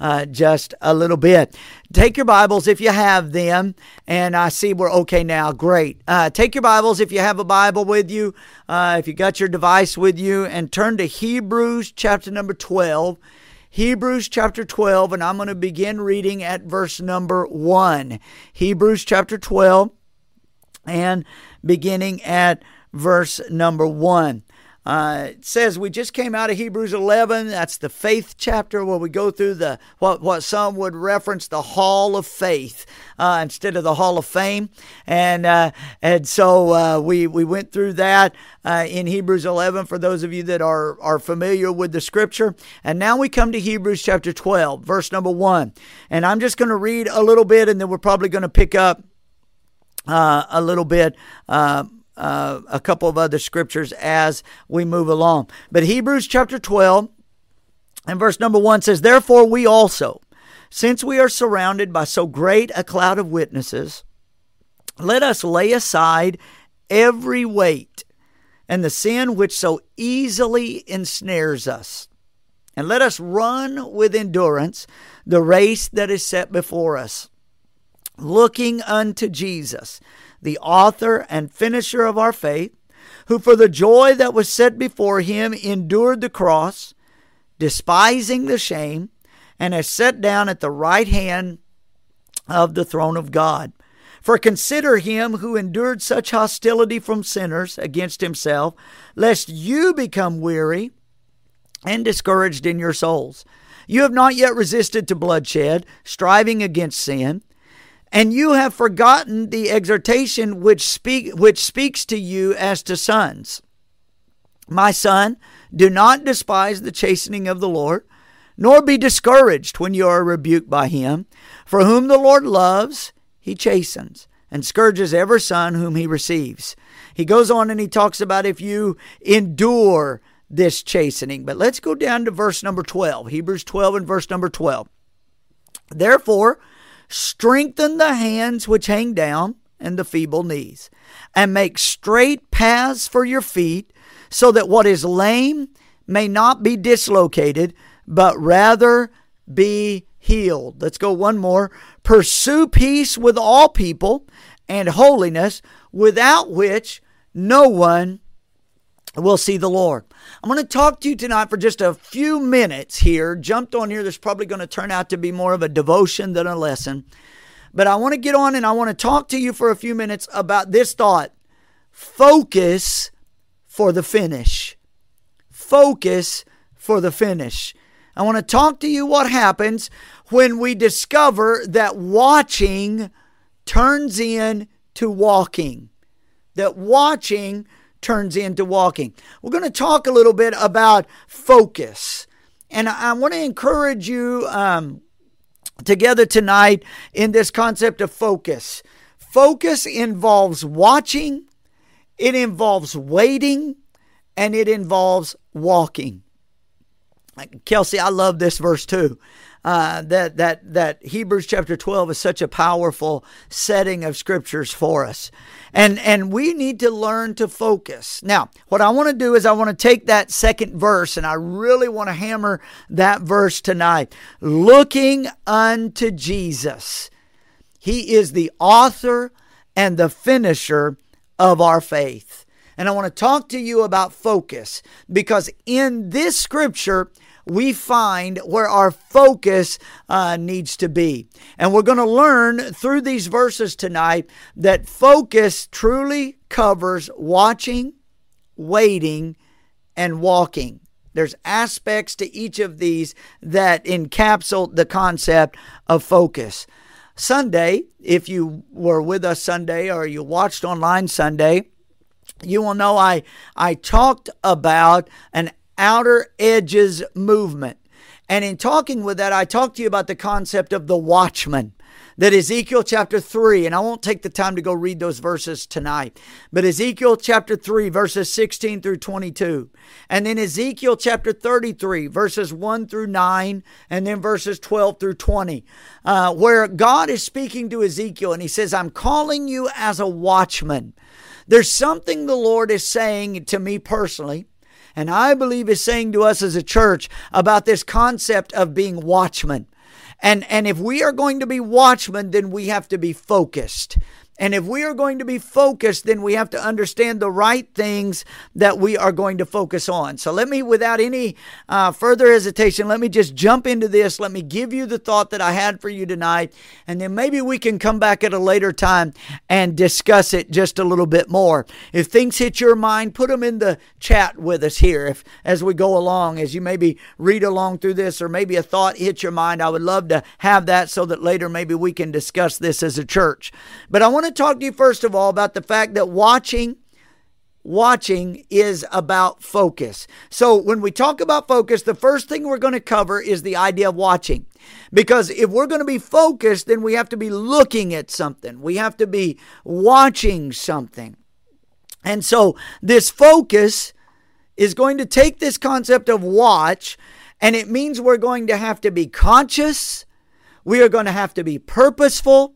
uh, just a little bit. Take your Bibles if you have them, and I see we're okay now. Great. Uh, take your Bibles if you have a Bible with you, uh, if you got your device with you, and turn to Hebrews chapter number 12. Hebrews chapter 12, and I'm going to begin reading at verse number 1. Hebrews chapter 12, and beginning at verse number 1. Uh, it says we just came out of Hebrews 11. That's the faith chapter where we go through the what what some would reference the Hall of Faith uh, instead of the Hall of Fame, and uh, and so uh, we we went through that uh, in Hebrews 11 for those of you that are are familiar with the Scripture. And now we come to Hebrews chapter 12, verse number one, and I'm just going to read a little bit, and then we're probably going to pick up uh, a little bit uh, a couple of other scriptures as we move along. But Hebrews chapter 12 and verse number 1 says, Therefore we also, since we are surrounded by so great a cloud of witnesses, let us lay aside every weight and the sin which so easily ensnares us. And let us run with endurance the race that is set before us, looking unto Jesus the author and finisher of our faith, who for the joy that was set before him endured the cross, despising the shame, and has sat down at the right hand of the throne of God. For consider him who endured such hostility from sinners against himself, lest you become weary and discouraged in your souls. You have not yet resisted to bloodshed, striving against sin and you have forgotten the exhortation which speak which speaks to you as to sons. My son, do not despise the chastening of the Lord, nor be discouraged when you are rebuked by him. For whom the Lord loves, he chastens, and scourges every son whom he receives. He goes on and he talks about if you endure this chastening. But let's go down to verse number 12, Hebrews 12 and verse number 12. Therefore, Strengthen the hands which hang down and the feeble knees, and make straight paths for your feet, so that what is lame may not be dislocated, but rather be healed. Let's go one more. Pursue peace with all people and holiness, without which no one will see the Lord. I'm going to talk to you tonight for just a few minutes here. Jumped on here. There's probably going to turn out to be more of a devotion than a lesson. But I want to get on and I want to talk to you for a few minutes about this thought focus for the finish. Focus for the finish. I want to talk to you what happens when we discover that watching turns into walking. That watching turns into walking. We're going to talk a little bit about focus. And I, want to encourage you um, together tonight in this concept of focus. Focus involves watching, it involves waiting, and it involves walking. Kelsey, I love this verse too. Uh, that that that Hebrews chapter 12 is such a powerful setting of scriptures for us. And and we need to learn to focus. Now, what I want to do is I want to take that second verse and I really want to hammer that verse tonight. Looking unto Jesus. He is the author and the finisher of our faith. And I want to talk to you about focus because in this scripture we find where our focus uh, needs to be. And we're going to learn through these verses tonight that focus truly covers watching, waiting, and walking. There's aspects to each of these that encapsulate the concept of focus. Sunday, if you were with us Sunday or you watched online Sunday, you will know I I talked about an outer edges movement. And in talking with that, I talked to you about the concept of the watchman that Ezekiel chapter 3, and I won't take the time to go read those verses tonight, but Ezekiel chapter 3, verses 16 through 22, and then Ezekiel chapter 33, verses 1 through 9, and then verses 12 through 20, uh, where God is speaking to Ezekiel and he says, I'm calling you as a watchman. There's something the Lord is saying to me personally and I believe is saying to us as a church about this concept of being watchmen. And, and if we are going to be watchmen, then we have to be focused. And if we are going to be focused, then we have to understand the right things that we are going to focus on. So let me, without any uh, further hesitation, let me just jump into this. Let me give you the thought that I had for you tonight. And then maybe we can come back at a later time and discuss it just a little bit more. If things hit your mind, put them in the chat with us here if, as we go along, as you maybe read along through this, or maybe a thought hits your mind. I would love to have that so that later maybe we can discuss this as a church. But I want to to talk to you first of all about the fact that watching watching is about focus. So when we talk about focus, the first thing we're going to cover is the idea of watching. Because if we're going to be focused, then we have to be looking at something. We have to be watching something. And so this focus is going to take this concept of watch and it means we're going to have to be conscious. We are going to have to be purposeful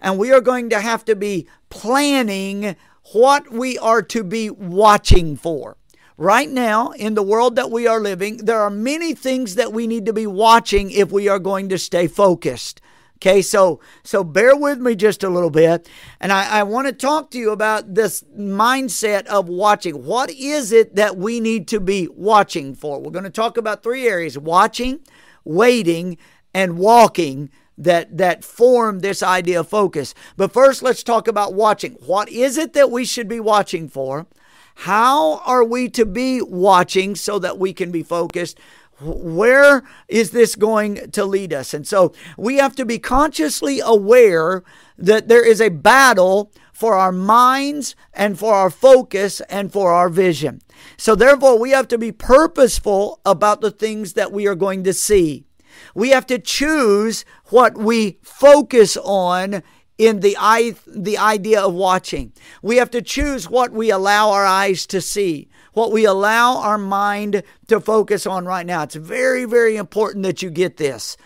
and we are going to have to be planning what we are to be watching for. Right now, in the world that we are living, there are many things that we need to be watching if we are going to stay focused. Okay, so so bear with me just a little bit, and I, I want to talk to you about this mindset of watching. What is it that we need to be watching for? We're going to talk about three areas: watching, waiting, and walking that that form this idea of focus. But first let's talk about watching. What is it that we should be watching for? How are we to be watching so that we can be focused? Where is this going to lead us? And so we have to be consciously aware that there is a battle for our minds and for our focus and for our vision. So therefore, we have to be purposeful about the things that we are going to see. We have to choose what we focus on in the eye, the idea of watching. We have to choose what we allow our eyes to see, what we allow our mind to focus on right now. It's very, very important that you get this.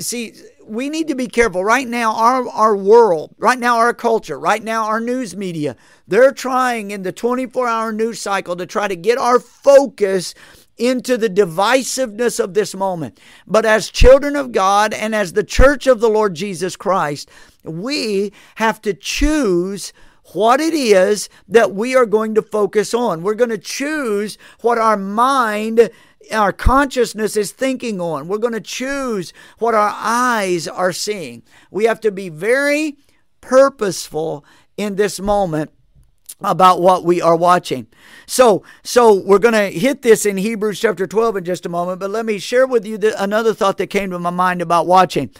See, we need to be careful. Right now, our, our world, right now, our culture, right now, our news media, they're trying in the 24 hour news cycle to try to get our focus into the divisiveness of this moment. But as children of God and as the church of the Lord Jesus Christ, we have to choose what it is that we are going to focus on. We're going to choose what our mind our consciousness is thinking on. We're going to choose what our eyes are seeing. We have to be very purposeful in this moment about what we are watching. So, so we're going to hit this in Hebrews chapter 12 in just a moment, but let me share with you the, another thought that came to my mind about watching.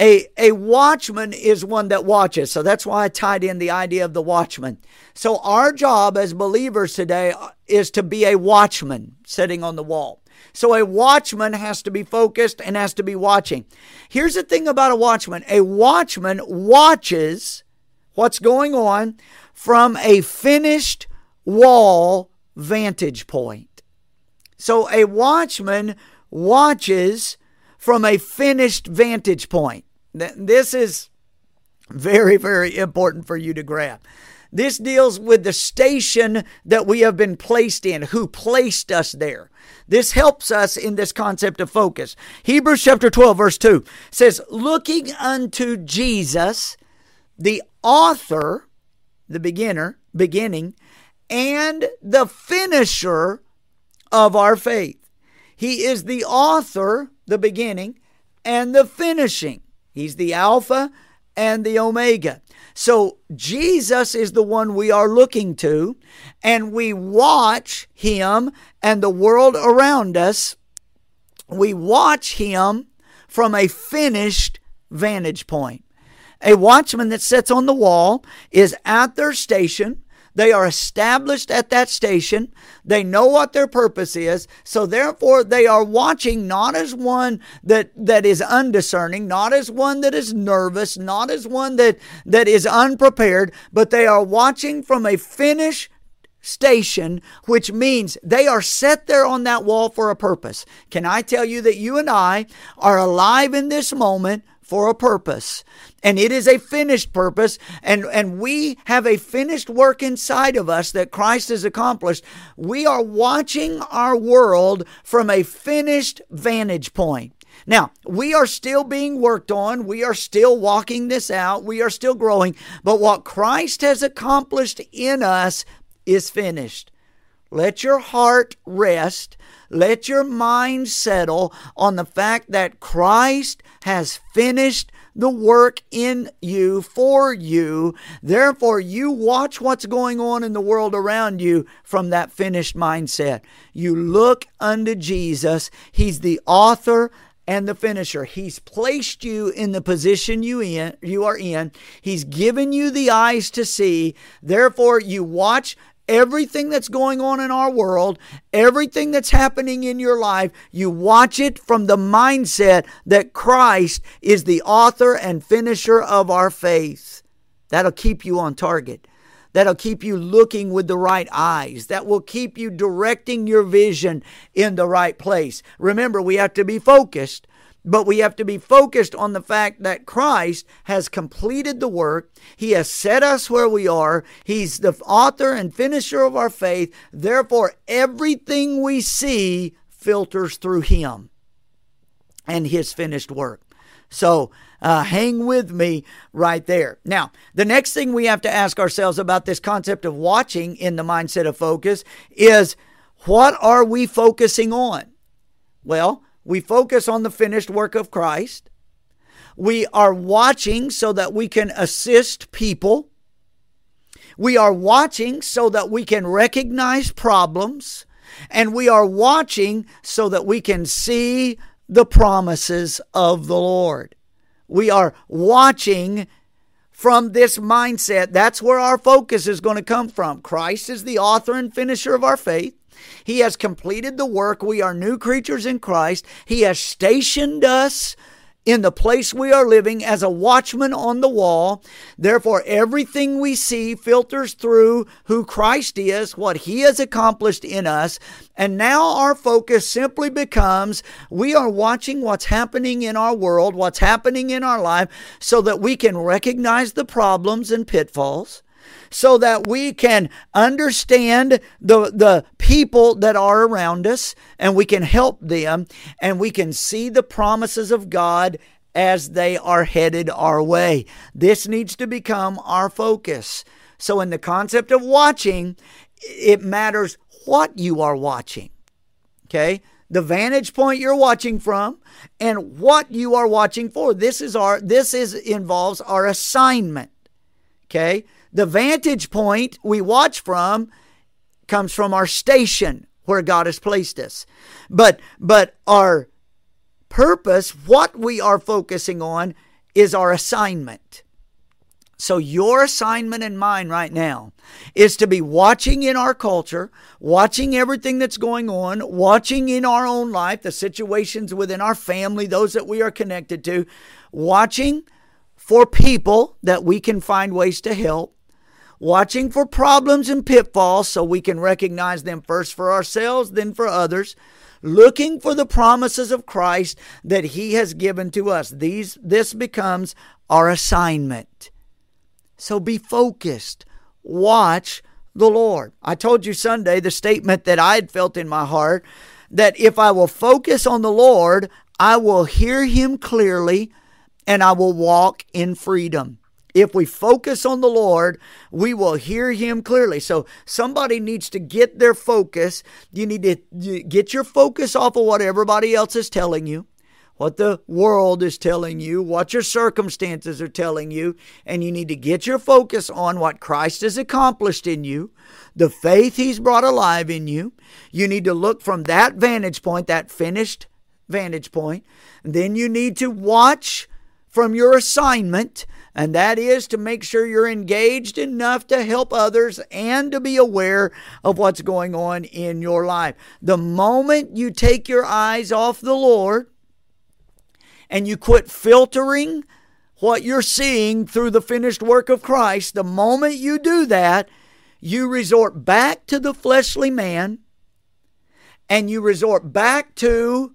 A, a watchman is one that watches. So that's why I tied in the idea of the watchman. So our job as believers today is to be a watchman sitting on the wall. So a watchman has to be focused and has to be watching. Here's the thing about a watchman. A watchman watches what's going on from a finished wall vantage point. So a watchman watches from a finished vantage point. This is very, very important for you to grab. This deals with the station that we have been placed in, who placed us there. This helps us in this concept of focus. Hebrews chapter 12, verse 2 says, Looking unto Jesus, the author the beginner, beginning, and the finisher of our faith. He is the author, the beginning, and the finishing. He's the Alpha and the Omega. So Jesus is the one we are looking to, and we watch him and the world around us. We watch him from a finished vantage point. A watchman that sits on the wall is at their station. They are established at that station. They know what their purpose is. So therefore they are watching not as one that, that is undiscerning, not as one that is nervous, not as one that, that is unprepared, but they are watching from a finished station, which means they are set there on that wall for a purpose. Can I tell you that you and I are alive in this moment for a purpose and it is a finished purpose and and we have a finished work inside of us that Christ has accomplished we are watching our world from a finished vantage point Now, we are still being worked on. We are still walking this out. We are still growing. But what Christ has accomplished in us is finished. Let your heart rest. Let your mind settle on the fact that Christ has finished the work in you for you. Therefore, you watch what's going on in the world around you from that finished mindset. You look unto Jesus. He's the author and the finisher. He's placed you in the position you in you are in. He's given you the eyes to see. Therefore, you watch everything that's going on in our world, everything that's happening in your life, you watch it from the mindset that Christ is the author and finisher of our faith. That'll keep you on target. That'll keep you looking with the right eyes. That will keep you directing your vision in the right place. Remember, we have to be focused but we have to be focused on the fact that Christ has completed the work. He has set us where we are. He's the author and finisher of our faith. Therefore, everything we see filters through Him and His finished work. So, uh, hang with me right there. Now, the next thing we have to ask ourselves about this concept of watching in the mindset of focus is what are we focusing on? Well, we focus on the finished work of Christ. We are watching so that we can assist people. We are watching so that we can recognize problems. And we are watching so that we can see the promises of the Lord. We are watching from this mindset. That's where our focus is going to come from. Christ is the author and finisher of our faith. He has completed the work. We are new creatures in Christ. He has stationed us in the place we are living as a watchman on the wall. Therefore, everything we see filters through who Christ is, what he has accomplished in us. And now our focus simply becomes we are watching what's happening in our world, what's happening in our life, so that we can recognize the problems and pitfalls so that we can understand the, the people that are around us and we can help them and we can see the promises of God as they are headed our way. This needs to become our focus. So, in the concept of watching, it matters what you are watching. Okay? the vantage point you're watching from and what you are watching for this is our this is involves our assignment okay the vantage point we watch from comes from our station where God has placed us. But but our purpose, what we are focusing on is our assignment. So, your assignment and mine right now is to be watching in our culture, watching everything that's going on, watching in our own life, the situations within our family, those that we are connected to, watching for people that we can find ways to help, watching for problems and pitfalls so we can recognize them first for ourselves, then for others, looking for the promises of Christ that He has given to us. These, this becomes our assignment. So be focused. Watch the Lord. I told you Sunday the statement that I had felt in my heart that if I will focus on the Lord, I will hear Him clearly and I will walk in freedom. If we focus on the Lord, we will hear Him clearly. So somebody needs to get their focus. You need to get your focus off of what everybody else is telling you, what the world is telling you, what your circumstances are telling you, and you need to get your focus on what Christ has accomplished in you, the faith He's brought alive in you. You need to look from that vantage point, that finished vantage point. Then you need to watch from your assignment and that is to make sure you're engaged enough to help others and to be aware of what's going on in your life. The moment you take your eyes off the Lord and you quit filtering what you're seeing through the finished work of Christ, the moment you do that, you resort back to the fleshly man and you resort back to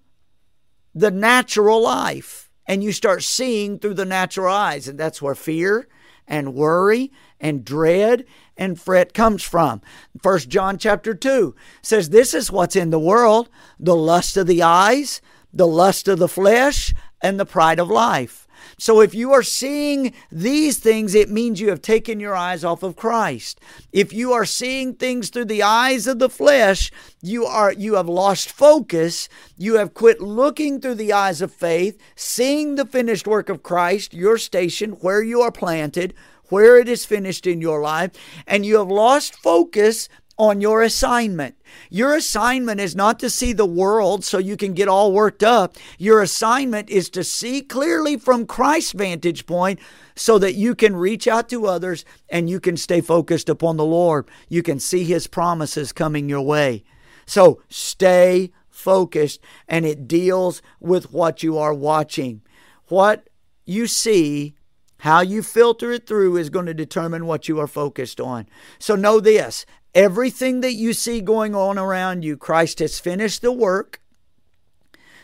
the natural life and you start seeing through the natural eyes. And that's where fear and worry and dread and fret comes from. First John chapter 2 says this is what's in the world, the lust of the eyes, the lust of the flesh, and the pride of life. So if you are seeing these things, it means you have taken your eyes off of Christ. If you are seeing things through the eyes of the flesh, you are you have lost focus. You have quit looking through the eyes of faith, seeing the finished work of Christ, your station, where you are planted, where it is finished in your life, and you have lost focus on your assignment. Your assignment is not to see the world so you can get all worked up. Your assignment is to see clearly from Christ's vantage point so that you can reach out to others and you can stay focused upon the Lord. You can see His promises coming your way. So stay focused, and it deals with what you are watching. What you see how you filter it through is going to determine what you are focused on. So know this Everything that you see going on around you, Christ has finished the work.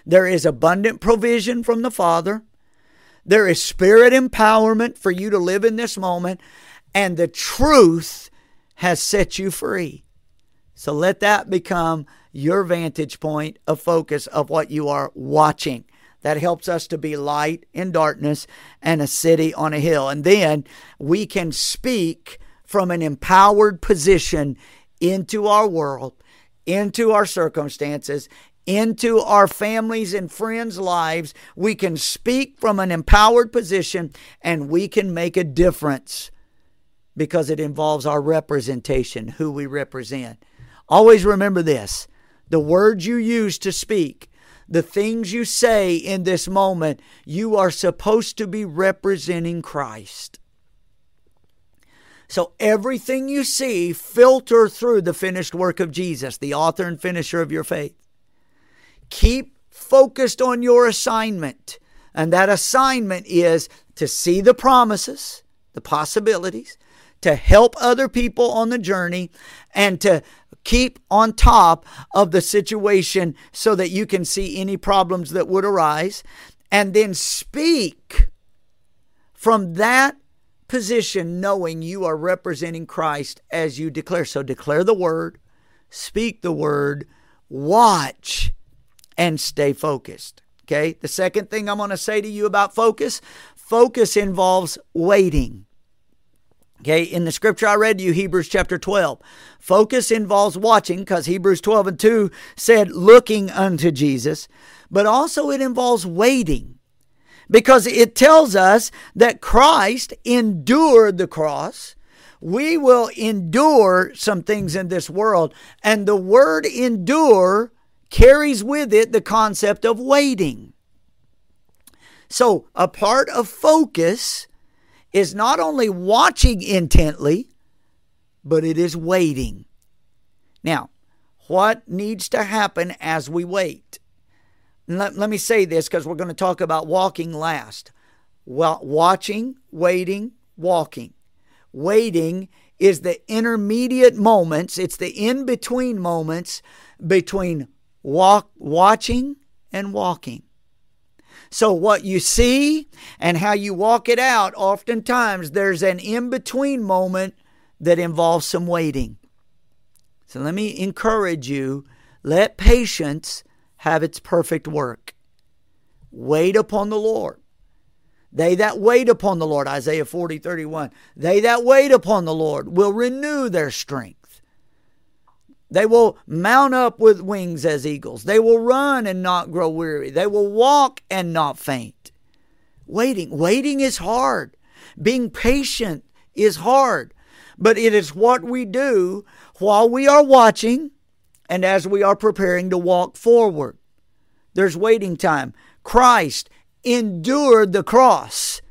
There is abundant provision from the Father. There is spirit empowerment for you to live in this moment. And the truth has set you free. So let that become your vantage point of focus of what you are watching. That helps us to be light in darkness and a city on a hill. And then we can speak from an empowered position into our world, into our circumstances, into our families and friends' lives. We can speak from an empowered position and we can make a difference because it involves our representation, who we represent. Always remember this the words you use to speak, the things you say in this moment, you are supposed to be representing Christ. So everything you see filter through the finished work of Jesus, the author and finisher of your faith. Keep focused on your assignment. And that assignment is to see the promises, the possibilities, to help other people on the journey, and to keep on top of the situation so that you can see any problems that would arise, and then speak from that position knowing you are representing Christ as you declare. So declare the word, speak the word, watch, and stay focused. Okay. The second thing I'm going to say to you about focus focus involves waiting. Okay, in the scripture I read to you, Hebrews chapter 12, focus involves watching because Hebrews 12 and 2 said looking unto Jesus, but also it involves waiting because it tells us that Christ endured the cross. We will endure some things in this world, and the word endure carries with it the concept of waiting. So, a part of focus is not only watching intently, but it is waiting. Now, what needs to happen as we wait? Let, let me say this because we're going to talk about walking last. Well, watching, waiting, walking. Waiting is the intermediate moments, it's the in between moments between walk, watching and walking. So, what you see and how you walk it out, oftentimes there's an in between moment that involves some waiting. So, let me encourage you let patience have its perfect work. Wait upon the Lord. They that wait upon the Lord, Isaiah 40, 31, they that wait upon the Lord will renew their strength. They will mount up with wings as eagles. They will run and not grow weary. They will walk and not faint. Waiting. Waiting is hard. Being patient is hard. But it is what we do while we are watching and as we are preparing to walk forward. There's waiting time. Christ endured the cross.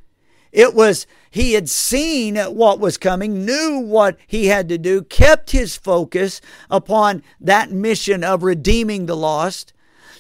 It was, he had seen what was coming, knew what he had to do, kept his focus upon that mission of redeeming the lost.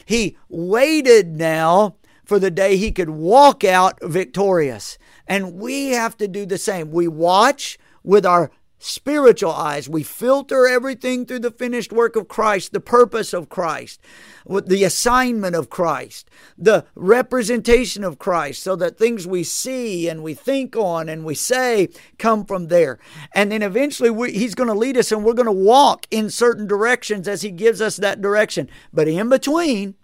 He waited now for the day he could walk out victorious. And we have to do the same. We watch with our spiritual eyes. We filter everything through the finished work of Christ, the purpose of Christ, the assignment of Christ, the representation of Christ, so that things we see and we think on and we say come from there. And then eventually we, He's going to lead us and we're going to walk in certain directions as He gives us that direction. But in between,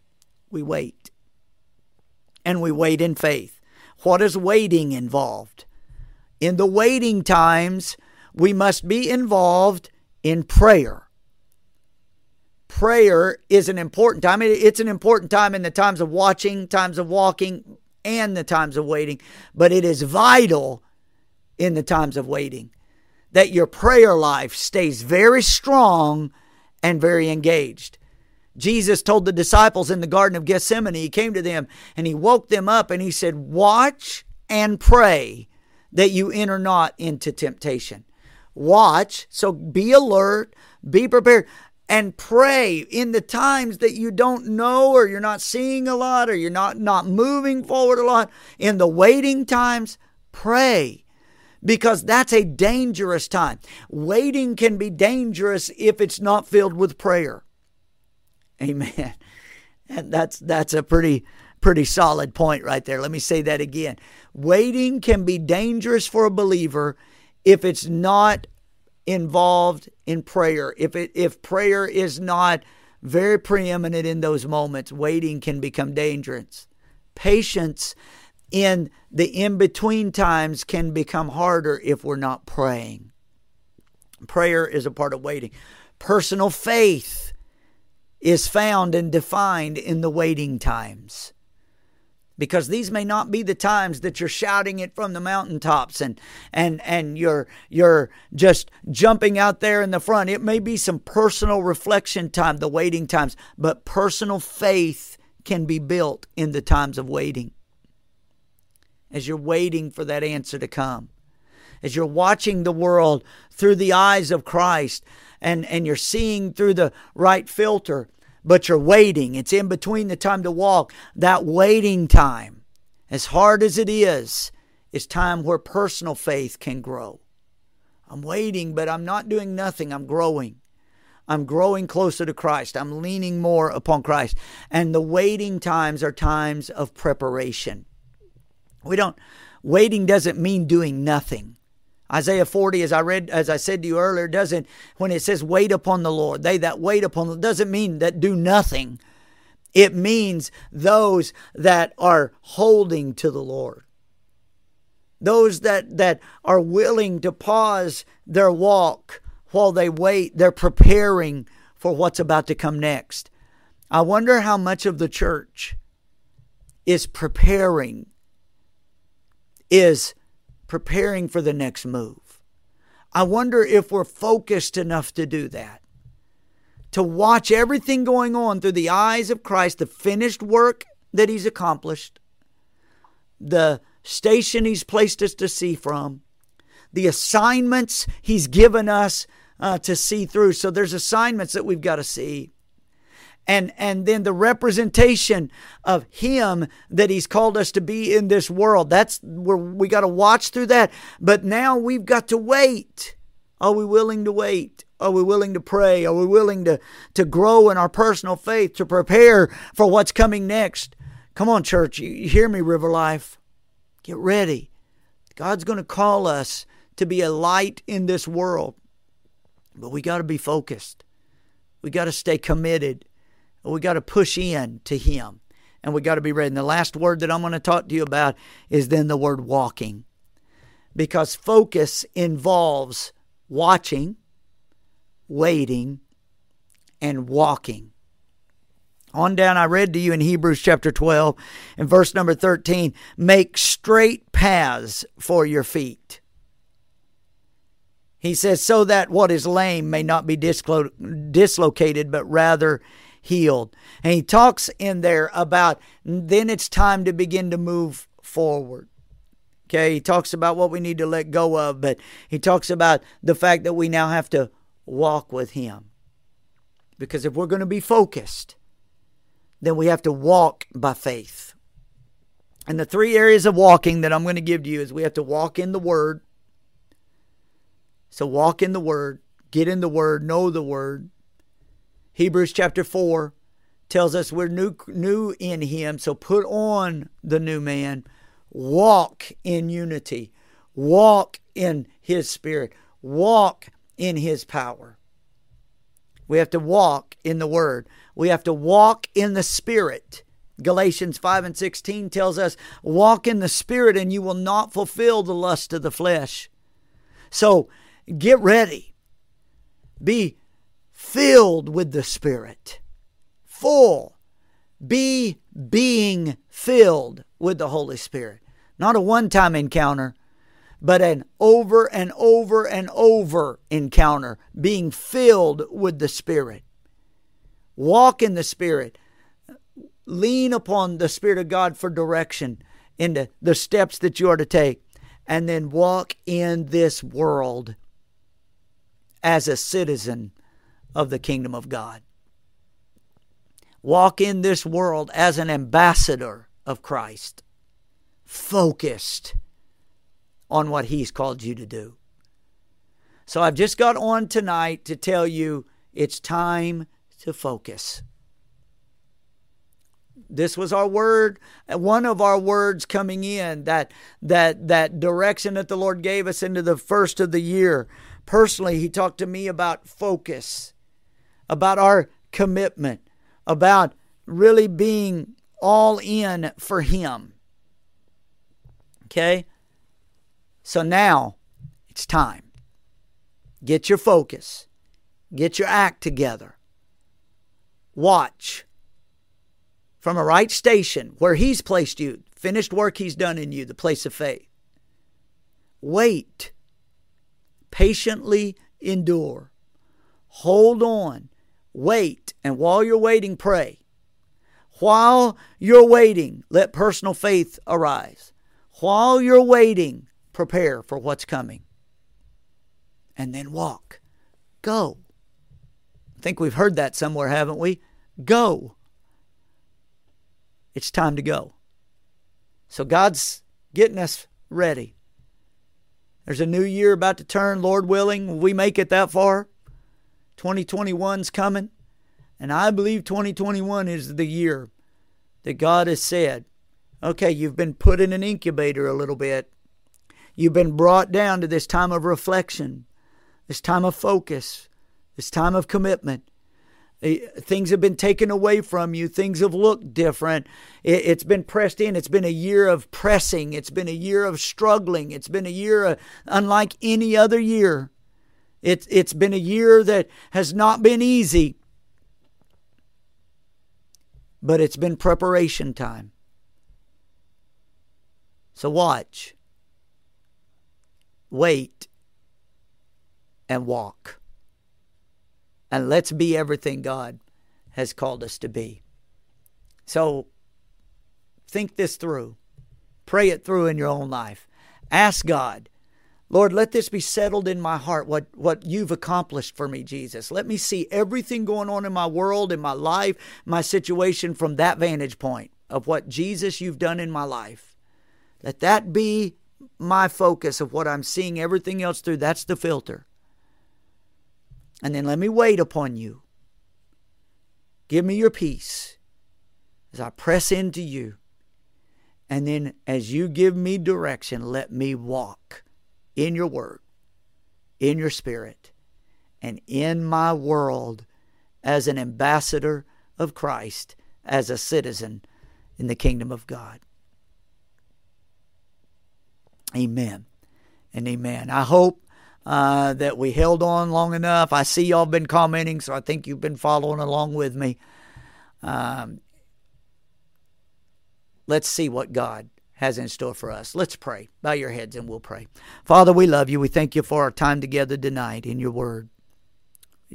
we wait. and we wait in faith. What is waiting involved? In the waiting times, we must be involved in prayer. Prayer is an important time. It's an important time in the times of watching, times of walking, and the times of waiting, but it is vital in the times of waiting that your prayer life stays very strong and very engaged. Jesus told the disciples in the Garden of Gethsemane, he came to them and he woke them up and he said, Watch and pray that you enter not into temptation. Watch, so be alert, be prepared, and pray in the times that you don't know or you're not seeing a lot or you're not, not moving forward a lot. In the waiting times, pray because that's a dangerous time. Waiting can be dangerous if it's not filled with prayer. Amen. And that's that's a pretty pretty solid point right there. Let me say that again. Waiting can be dangerous for a believer if it's not involved in prayer. If it if prayer is not very preeminent in those moments, waiting can become dangerous. Patience in the in between times can become harder if we're not praying. Prayer is a part of waiting. Personal faith is found and defined in the waiting times. Because these may not be the times that you're shouting it from the mountaintops and and and you're you're just jumping out there in the front. It may be some personal reflection time, the waiting times, but personal faith can be built in the times of waiting as you're waiting for that answer to come. As you're watching the world through the eyes of Christ and, and you're seeing through the right filter, but you're waiting. It's in between the time to walk. That waiting time, as hard as it is, is time where personal faith can grow. I'm waiting, but I'm not doing nothing. I'm growing. I'm growing closer to Christ. I'm leaning more upon Christ. And the waiting times are times of preparation. We don't waiting doesn't mean doing nothing. Isaiah 40, as I read, as I said to you earlier, doesn't when it says wait upon the Lord, they that wait upon the doesn't mean that do nothing. It means those that are holding to the Lord. Those that, that are willing to pause their walk while they wait, they're preparing for what's about to come next. I wonder how much of the church is preparing is preparing for the next move. I wonder if we're focused enough to do that. To watch everything going on through the eyes of Christ, the finished work that He's accomplished, the station He's placed us to see from, the assignments He's given us uh, to see through. So there's assignments that we've got to see and and then the representation of him that he's called us to be in this world. That's where we got to watch through that. But now we've got to wait. Are we willing to wait? Are we willing to pray? Are we willing to to grow in our personal faith to prepare for what's coming next? Come on church you hear me river life? Get ready. God's going to call us to be a light in this world. But we got to be focused. We got to stay committed we got to push in to Him and we got to be ready. And the last word that I'm going to talk to you about is then the word walking. Because focus involves watching, waiting, and walking. On down, I read to you in Hebrews chapter 12 and verse number 13 make straight paths for your feet. He says, so that what is lame may not be dislo- dislocated, but rather healed. And he talks in there about then it's time to begin to move forward. Okay, he talks about what we need to let go of, but he talks about the fact that we now have to walk with him. Because if we're going to be focused, then we have to walk by faith. And the three areas of walking that I'm going to give to you is we have to walk in the Word. So walk in the Word, get in the Word, know the Word. Hebrews chapter 4 tells us we're new, new in Him, so put on the new man. Walk in unity, walk in His Spirit, walk in His power. We have to walk in the Word. We have to walk in the Spirit Galatians 5 and 16 tells us, Walk in the Spirit, and you will not fulfill the lust of the flesh. So get ready. Be filled with the Spirit, full. Be being filled with the Holy Spirit. Not a one time encounter, but an over and over and over encounter, being filled with the Spirit. Walk in the Spirit. Lean upon the Spirit of God for direction into the steps that you are to take. And then walk in this world as a citizen of the kingdom of God. Walk in this world as an ambassador of Christ, focused on what He's called you to do. So I've just got on tonight to tell you it's time to focus. This was our word, one of our words coming in that that that direction that the Lord gave us into the first of the year. Personally, he talked to me about focus, about our commitment, about really being all in for him. Okay? So now it's time. Get your focus. Get your act together. Watch from a right station where He's placed you, finished work He's done in you, the place of faith. Wait. Patiently endure. Hold on. Wait. And while you're waiting, pray. While you're waiting, let personal faith arise. While you're waiting, prepare for what's coming. And then walk. Go. I think we've heard that somewhere, haven't we? Go. It's time to go. So God's getting us ready. There's a new year about to turn, Lord willing. Will we make it that far? 2021's coming. And I believe 2021 is the year that God has said, okay, you've been put in an incubator a little bit. You've been brought down to this time of reflection, this time of focus, this time of commitment. Things have been taken away from you. Things have looked different. It's been pressed in. It's been a year of pressing. It's been a year of struggling. It's been a year uh, unlike any other year. It's, it's been a year that has not been easy, but it's been preparation time. So watch wait, and walk. And let's be everything God has called us to be. So think this through. Pray it through in your own life. Ask God, Lord, let this be settled in my heart, what, what you've accomplished for me, Jesus. Let me see everything going on in my world, in my life, my situation from that vantage point of what Jesus you've done in my life. Let that be my focus of what I'm seeing everything else through. That's the filter. And then let me wait upon you. Give me your peace as I press into you. And then as you give me direction, let me walk in your word, in your spirit, and in my world as an ambassador of Christ, as a citizen in the kingdom of God. Amen and amen. I hope uh, that we held on long enough. I see y'all been commenting, so I think you've been following along with me. Um, let's see what God has in store for us. Let's pray. Bow your heads and we'll pray. Father, we love you. We thank you for our time together tonight in your word.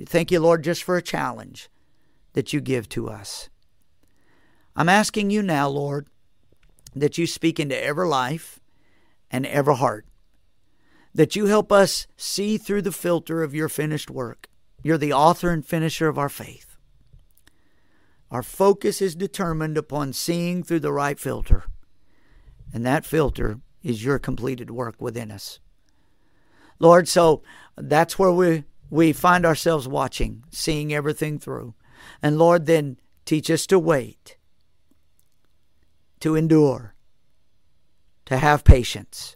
Thank you, Lord, just for a challenge that you give to us. I'm asking you now, Lord, that you speak into every life and every heart. That you help us see through the filter of your finished work. You're the author and finisher of our faith. Our focus is determined upon seeing through the right filter, and that filter is your completed work within us. Lord, so that's where we, we find ourselves watching, seeing everything through. And Lord, then teach us to wait, to endure, to have patience,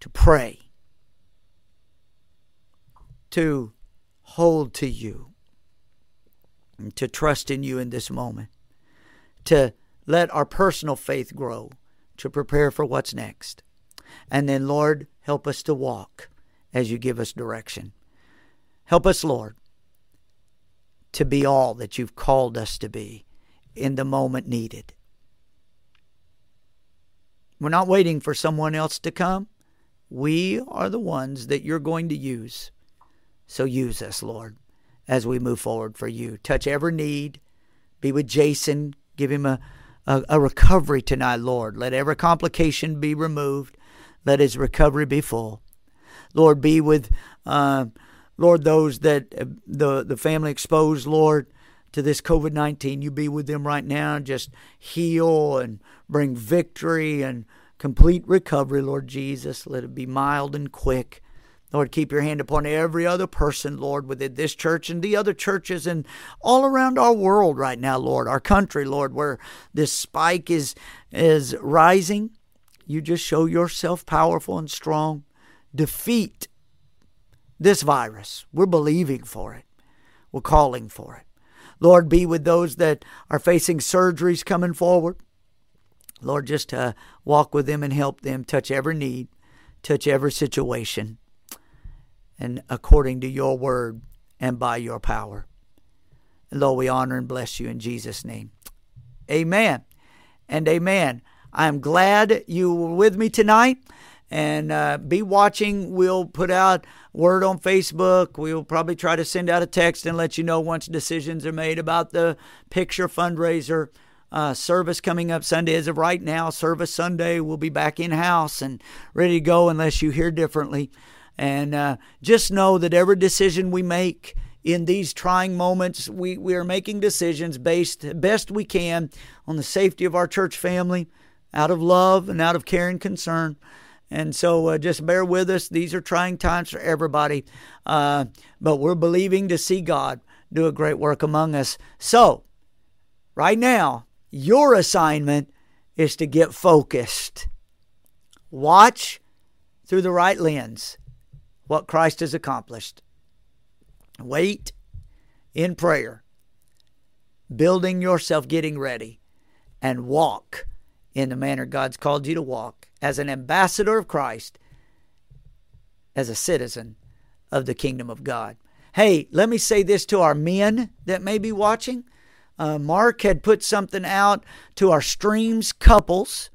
to pray, to hold to you, and to trust in you in this moment. to let our personal faith grow, to prepare for what's next. And then, Lord, help us to walk as you give us direction. Help us, Lord, to be all that you've called us to be in the moment needed. We're not waiting for someone else to come. We are the ones that you're going to use. So use us, Lord, as we move forward for you. Touch every need. Be with Jason. Give him a, a, a recovery tonight, Lord. Let every complication be removed. Let his recovery be full. Lord, be with, uh, Lord, those that uh, the, the family exposed, Lord, to this COVID 19. You be with them right now. Just heal and bring victory and complete recovery, Lord Jesus. Let it be mild and quick. Lord, keep your hand upon every other person, Lord, within this church and the other churches and all around our world right now, Lord, our country, Lord, where this spike is is rising. You just show yourself powerful and strong. Defeat this virus. We're believing for it. We're calling for it. Lord, be with those that are facing surgeries coming forward. Lord, just uh, walk with them and help them, touch every need, touch every situation, and according to your word and by your power. And Lord, we honor and bless you in Jesus' name. Amen and amen. I'm glad you were with me tonight. And uh, be watching. We'll put out word on Facebook. We'll probably try to send out a text and let you know once decisions are made about the picture fundraiser uh, service coming up Sunday. As of right now, service Sunday, we'll be back in house and ready to go unless you hear differently. And uh, just know that every decision we make in these trying moments, we, we are making decisions based best we can on the safety of our church family, out of love and out of care and concern. And so uh, just bear with us. These are trying times for everybody. Uh, but we're believing to see God do a great work among us. So, right now, your assignment is to get focused. Watch through the right lens what Christ has accomplished. Wait in prayer, building yourself, getting ready, and walk in the manner God's called you to walk as an ambassador of Christ, as a citizen of the kingdom of God. Hey, let me say this to our men that may be watching. Uh, Mark had put something out to our streams couples